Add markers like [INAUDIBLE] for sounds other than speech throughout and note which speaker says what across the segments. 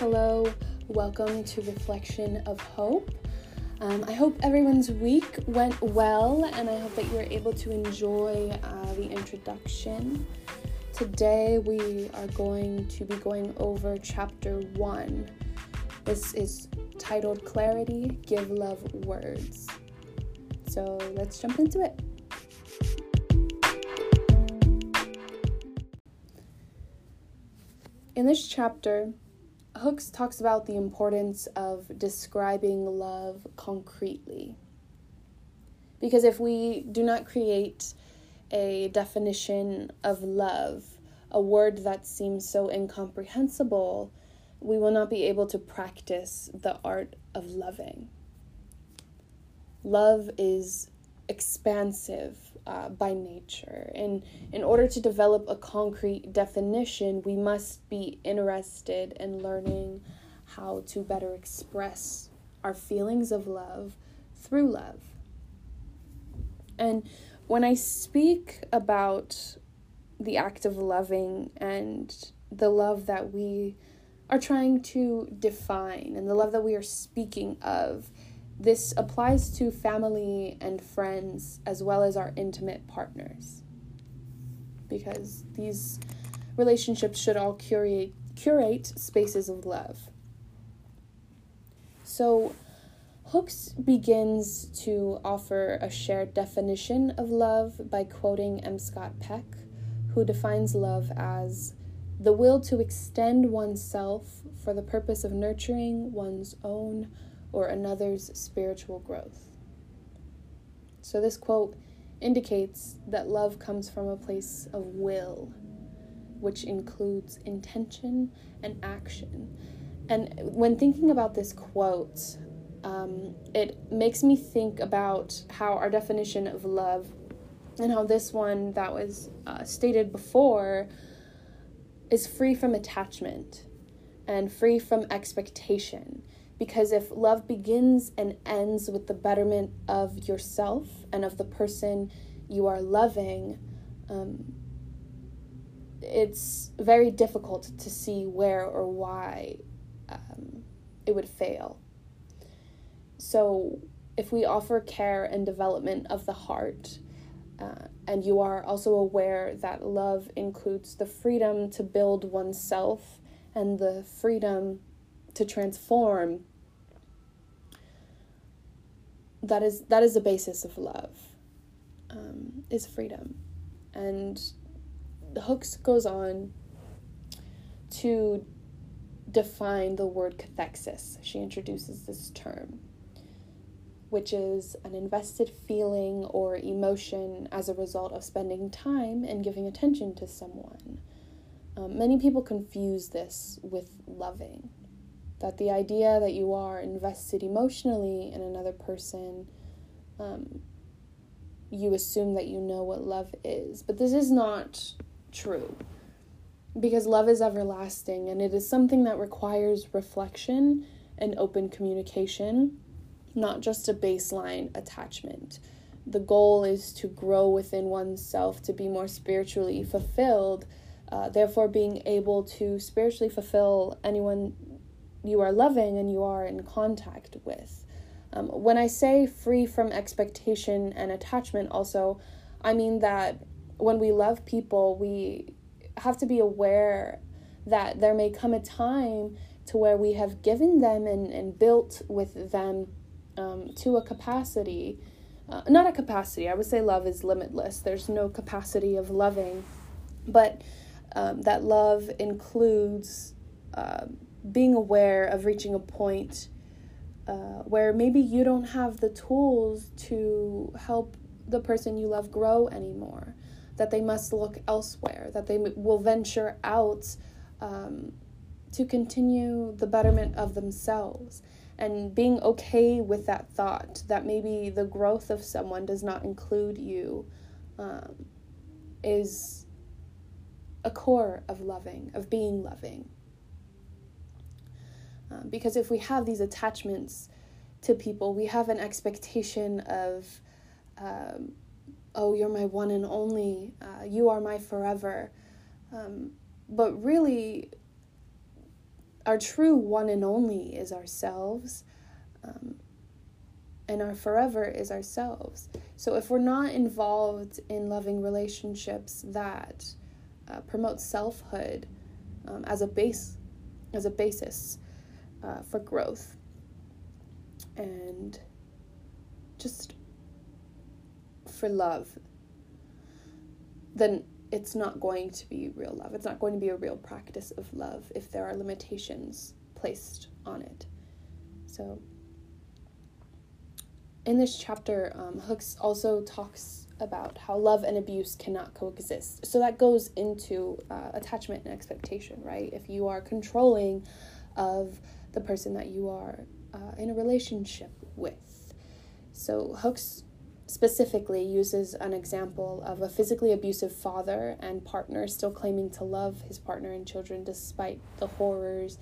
Speaker 1: Hello, welcome to Reflection of Hope. Um, I hope everyone's week went well, and I hope that you're able to enjoy uh, the introduction. Today, we are going to be going over chapter one. This is titled Clarity Give Love Words. So let's jump into it. In this chapter, Hooks talks about the importance of describing love concretely. Because if we do not create a definition of love, a word that seems so incomprehensible, we will not be able to practice the art of loving. Love is expansive uh, by nature. And in order to develop a concrete definition, we must be interested in learning how to better express our feelings of love through love. And when I speak about the act of loving and the love that we are trying to define and the love that we are speaking of, this applies to family and friends as well as our intimate partners. Because these relationships should all curate curate spaces of love. So Hooks begins to offer a shared definition of love by quoting M. Scott Peck, who defines love as the will to extend oneself for the purpose of nurturing one's own or another's spiritual growth. So, this quote indicates that love comes from a place of will, which includes intention and action. And when thinking about this quote, um, it makes me think about how our definition of love and how this one that was uh, stated before is free from attachment and free from expectation because if love begins and ends with the betterment of yourself and of the person you are loving, um, it's very difficult to see where or why um, it would fail. So, if we offer care and development of the heart, uh, and you are also aware that love includes the freedom to build oneself and the freedom to transform that is that is the basis of love um, is freedom. And the hooks goes on to define the word cathexis. She introduces this term which is an invested feeling or emotion as a result of spending time and giving attention to someone. Um, many people confuse this with loving that the idea that you are invested emotionally in another person, um, you assume that you know what love is. But this is not true because love is everlasting and it is something that requires reflection and open communication, not just a baseline attachment. The goal is to grow within oneself to be more spiritually fulfilled. Uh, therefore, being able to spiritually fulfill anyone you are loving and you are in contact with. Um, when I say free from expectation and attachment, also, I mean that when we love people, we have to be aware that there may come a time to where we have given them and, and built with them um, to a capacity. Uh, not a capacity, I would say love is limitless. There's no capacity of loving, but um, that love includes. Um, being aware of reaching a point uh, where maybe you don't have the tools to help the person you love grow anymore, that they must look elsewhere, that they will venture out um, to continue the betterment of themselves. And being okay with that thought that maybe the growth of someone does not include you um, is a core of loving, of being loving. Um, because if we have these attachments to people, we have an expectation of, um, oh, you're my one and only, uh, you are my forever. Um, but really, our true one and only is ourselves. Um, and our forever is ourselves. So if we're not involved in loving relationships that uh, promote selfhood um, as a base, as a basis uh, for growth, and just for love, then it's not going to be real love. It's not going to be a real practice of love if there are limitations placed on it. So, in this chapter, um, Hooks also talks about how love and abuse cannot coexist. So that goes into uh, attachment and expectation, right? If you are controlling of the person that you are uh, in a relationship with. So Hooks specifically uses an example of a physically abusive father and partner still claiming to love his partner and children despite the horrors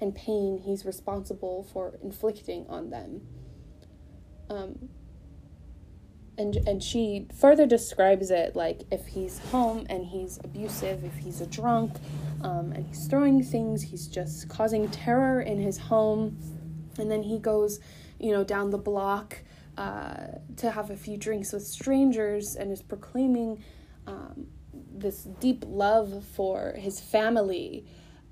Speaker 1: and pain he's responsible for inflicting on them. Um, and and she further describes it like if he's home and he's abusive, if he's a drunk, um, and he's throwing things, he's just causing terror in his home, and then he goes, you know, down the block uh, to have a few drinks with strangers and is proclaiming um, this deep love for his family.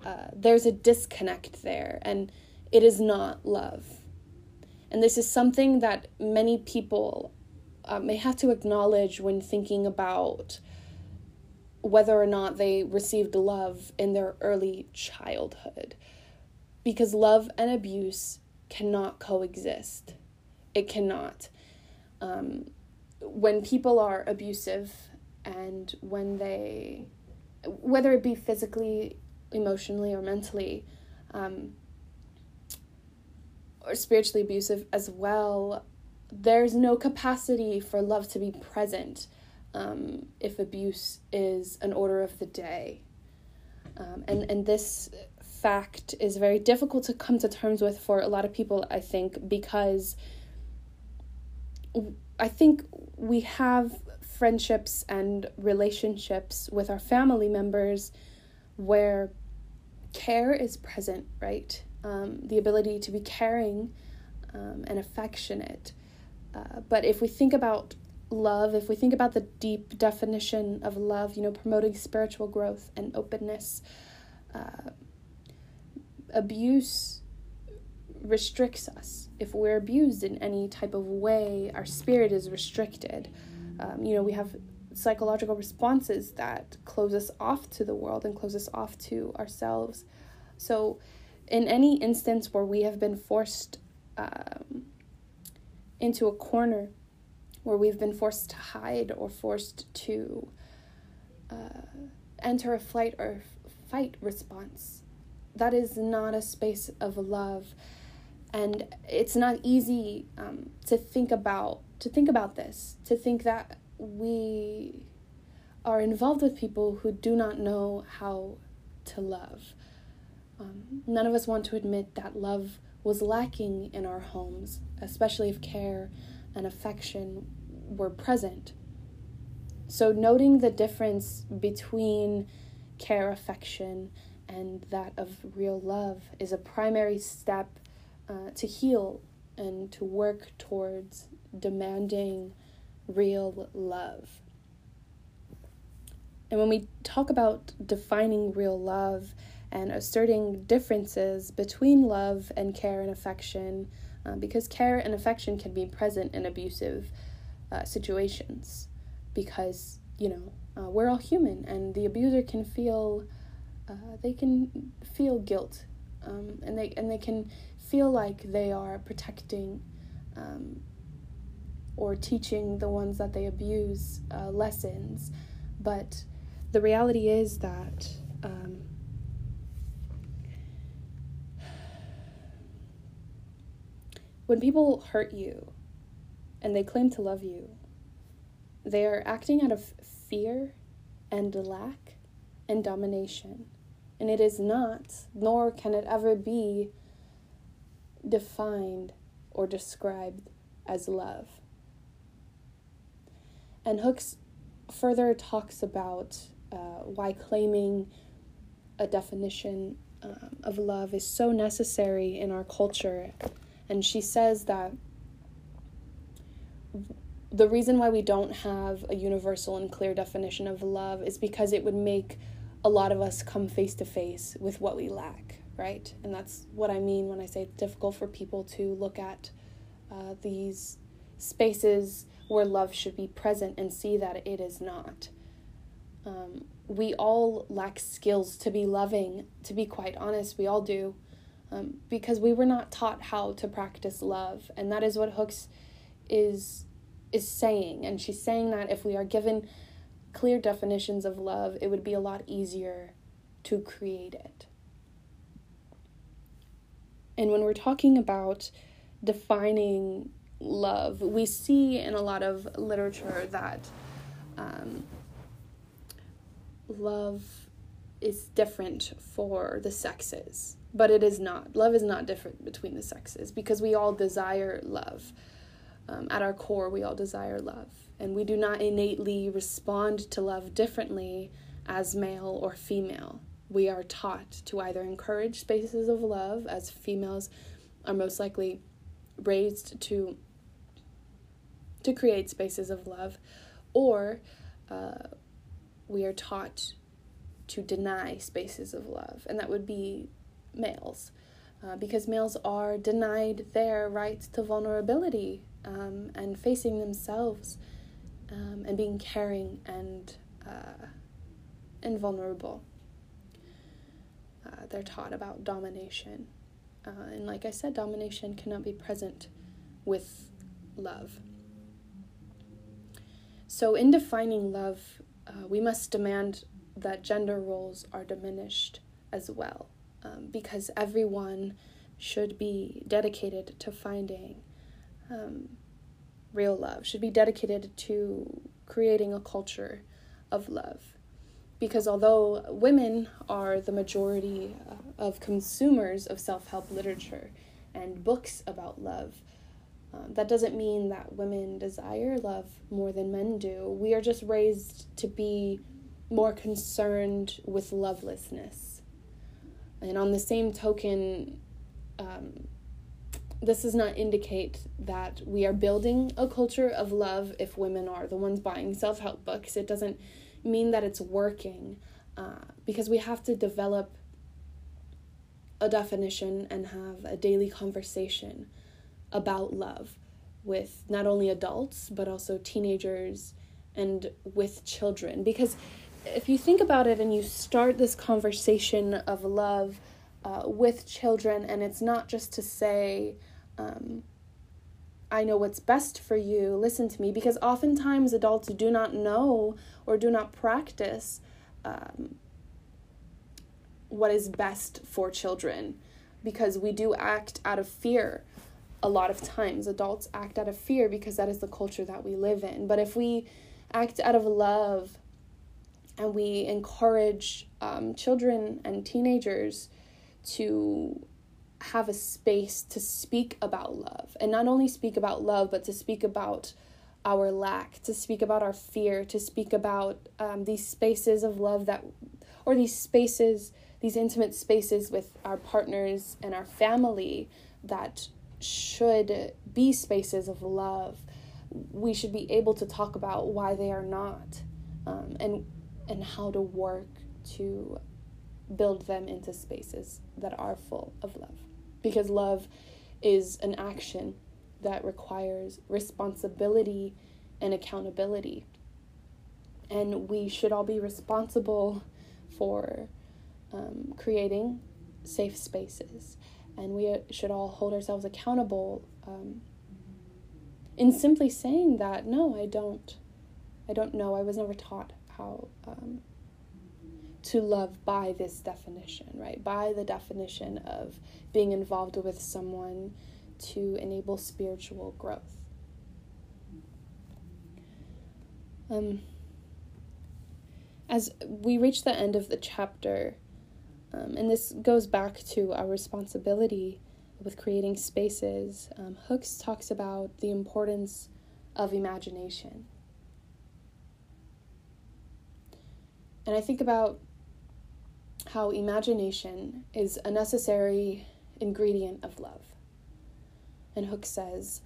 Speaker 1: Uh, there's a disconnect there, and it is not love. And this is something that many people uh, may have to acknowledge when thinking about whether or not they received love in their early childhood. Because love and abuse cannot coexist. It cannot. Um, when people are abusive and when they, whether it be physically, emotionally, or mentally, um, or spiritually abusive as well, there's no capacity for love to be present um, if abuse is an order of the day. Um, and, and this fact is very difficult to come to terms with for a lot of people, I think, because I think we have friendships and relationships with our family members where care is present, right? Um, the ability to be caring um, and affectionate. Uh, but if we think about love, if we think about the deep definition of love, you know, promoting spiritual growth and openness, uh, abuse restricts us. If we're abused in any type of way, our spirit is restricted. Um, you know, we have psychological responses that close us off to the world and close us off to ourselves. So, in any instance where we have been forced um, into a corner where we've been forced to hide or forced to uh, enter a flight or fight response. That is not a space of love, and it's not easy um, to think about to think about this. To think that we are involved with people who do not know how to love. Um, none of us want to admit that love was lacking in our homes, especially if care and affection were present. So, noting the difference between care, affection, and that of real love is a primary step uh, to heal and to work towards demanding real love. And when we talk about defining real love, and asserting differences between love and care and affection, uh, because care and affection can be present in abusive uh, situations. Because, you know, uh, we're all human, and the abuser can feel. Uh, they can feel guilt, um, and they and they can feel like they are protecting um, or teaching the ones that they abuse uh, lessons, but the reality is that um, When people hurt you and they claim to love you, they are acting out of fear and lack and domination. And it is not, nor can it ever be, defined or described as love. And Hooks further talks about uh, why claiming a definition um, of love is so necessary in our culture. And she says that the reason why we don't have a universal and clear definition of love is because it would make a lot of us come face to face with what we lack, right? And that's what I mean when I say it's difficult for people to look at uh, these spaces where love should be present and see that it is not. Um, we all lack skills to be loving, to be quite honest, we all do, um, because we were not taught how to practice love. And that is what Hooks is is saying. And she's saying that if we are given clear definitions of love it would be a lot easier to create it. And when we're talking about defining love we see in a lot of literature that um, love is different for the sexes but it is not. Love is not different between the sexes because we all desire love. Um, at our core, we all desire love, and we do not innately respond to love differently as male or female. We are taught to either encourage spaces of love, as females are most likely raised to to create spaces of love, or uh, we are taught to deny spaces of love, and that would be males. Uh, because males are denied their right to vulnerability um, and facing themselves um, and being caring and uh, and vulnerable. Uh, they're taught about domination, uh, and like I said, domination cannot be present with love. So, in defining love, uh, we must demand that gender roles are diminished as well, um, because everyone should be dedicated to finding um, real love, should be dedicated to creating a culture of love. Because although women are the majority uh, of consumers of self help literature and books about love, um, that doesn't mean that women desire love more than men do. We are just raised to be more concerned with lovelessness. And on the same token, um, this does not indicate that we are building a culture of love if women are the ones buying self help books. It doesn't mean that it's working uh, because we have to develop a definition and have a daily conversation about love with not only adults but also teenagers and with children. Because if you think about it and you start this conversation of love uh, with children, and it's not just to say, um, I know what's best for you, listen to me, because oftentimes adults do not know or do not practice um, what is best for children because we do act out of fear a lot of times. Adults act out of fear because that is the culture that we live in. But if we act out of love and we encourage um, children and teenagers to have a space to speak about love and not only speak about love but to speak about our lack to speak about our fear to speak about um, these spaces of love that or these spaces these intimate spaces with our partners and our family that should be spaces of love. We should be able to talk about why they are not um, and and how to work to build them into spaces that are full of love because love is an action that requires responsibility and accountability. And we should all be responsible for um, creating safe spaces. And we should all hold ourselves accountable um, in simply saying that, no, I don't. I don't know. I was never taught how um, to love by this definition, right? By the definition of being involved with someone to enable spiritual growth. Um, as we reach the end of the chapter, um, and this goes back to our responsibility with creating spaces, um, Hooks talks about the importance of imagination. And I think about how imagination is a necessary ingredient of love. And Hook says,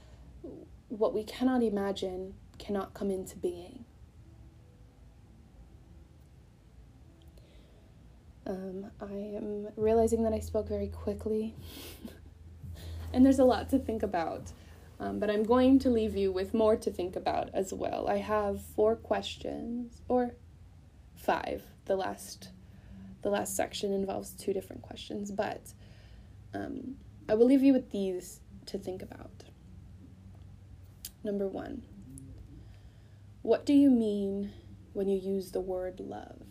Speaker 1: what we cannot imagine cannot come into being. Um, I am realizing that I spoke very quickly, [LAUGHS] and there's a lot to think about. Um, but I'm going to leave you with more to think about as well. I have four questions, or five. The last, the last section involves two different questions, but um, I will leave you with these to think about. Number one, what do you mean when you use the word love?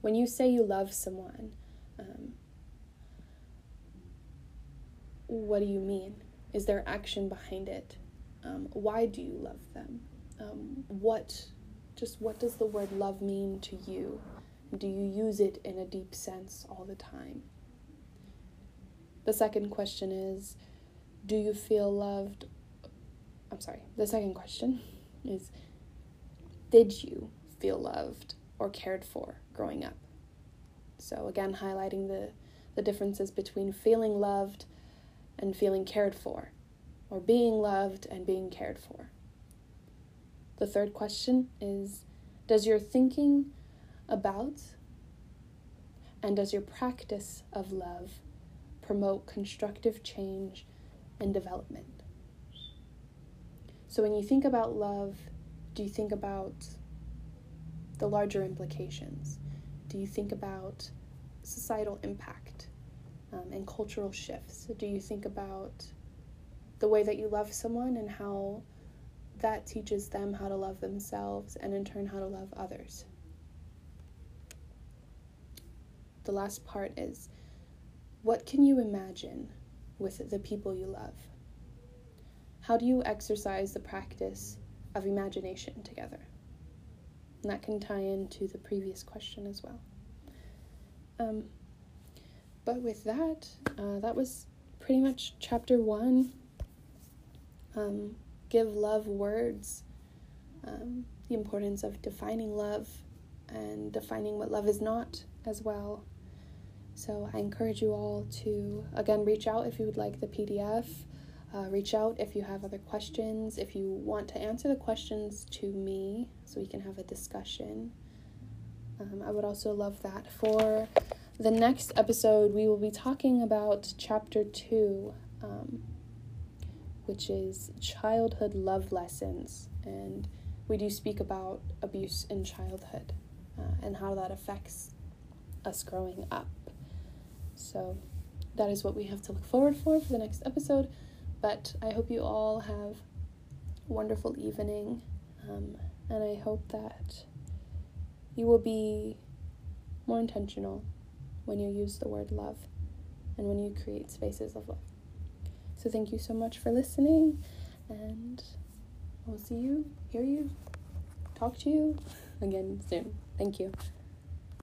Speaker 1: When you say you love someone, um, what do you mean? Is there action behind it? Um, why do you love them? Um, what, just what does the word love mean to you? Do you use it in a deep sense all the time? The second question is Do you feel loved? I'm sorry, the second question [LAUGHS] is Did you feel loved or cared for growing up? So, again, highlighting the, the differences between feeling loved and feeling cared for, or being loved and being cared for. The third question is Does your thinking about and does your practice of love promote constructive change and development? So, when you think about love, do you think about the larger implications? Do you think about societal impact um, and cultural shifts? Do you think about the way that you love someone and how that teaches them how to love themselves and in turn how to love others? The last part is what can you imagine with the people you love? How do you exercise the practice of imagination together? And that can tie into the previous question as well. Um, but with that, uh, that was pretty much chapter one. Um, give love words, um, the importance of defining love and defining what love is not as well. So I encourage you all to, again, reach out if you would like the PDF. Uh, reach out if you have other questions, if you want to answer the questions to me so we can have a discussion. Um, I would also love that. For the next episode, we will be talking about chapter two, um, which is childhood love lessons. And we do speak about abuse in childhood uh, and how that affects us growing up. So that is what we have to look forward for for the next episode. But I hope you all have a wonderful evening, um, and I hope that you will be more intentional when you use the word love and when you create spaces of love. So thank you so much for listening, and we'll see you, hear you, talk to you again soon. Thank you.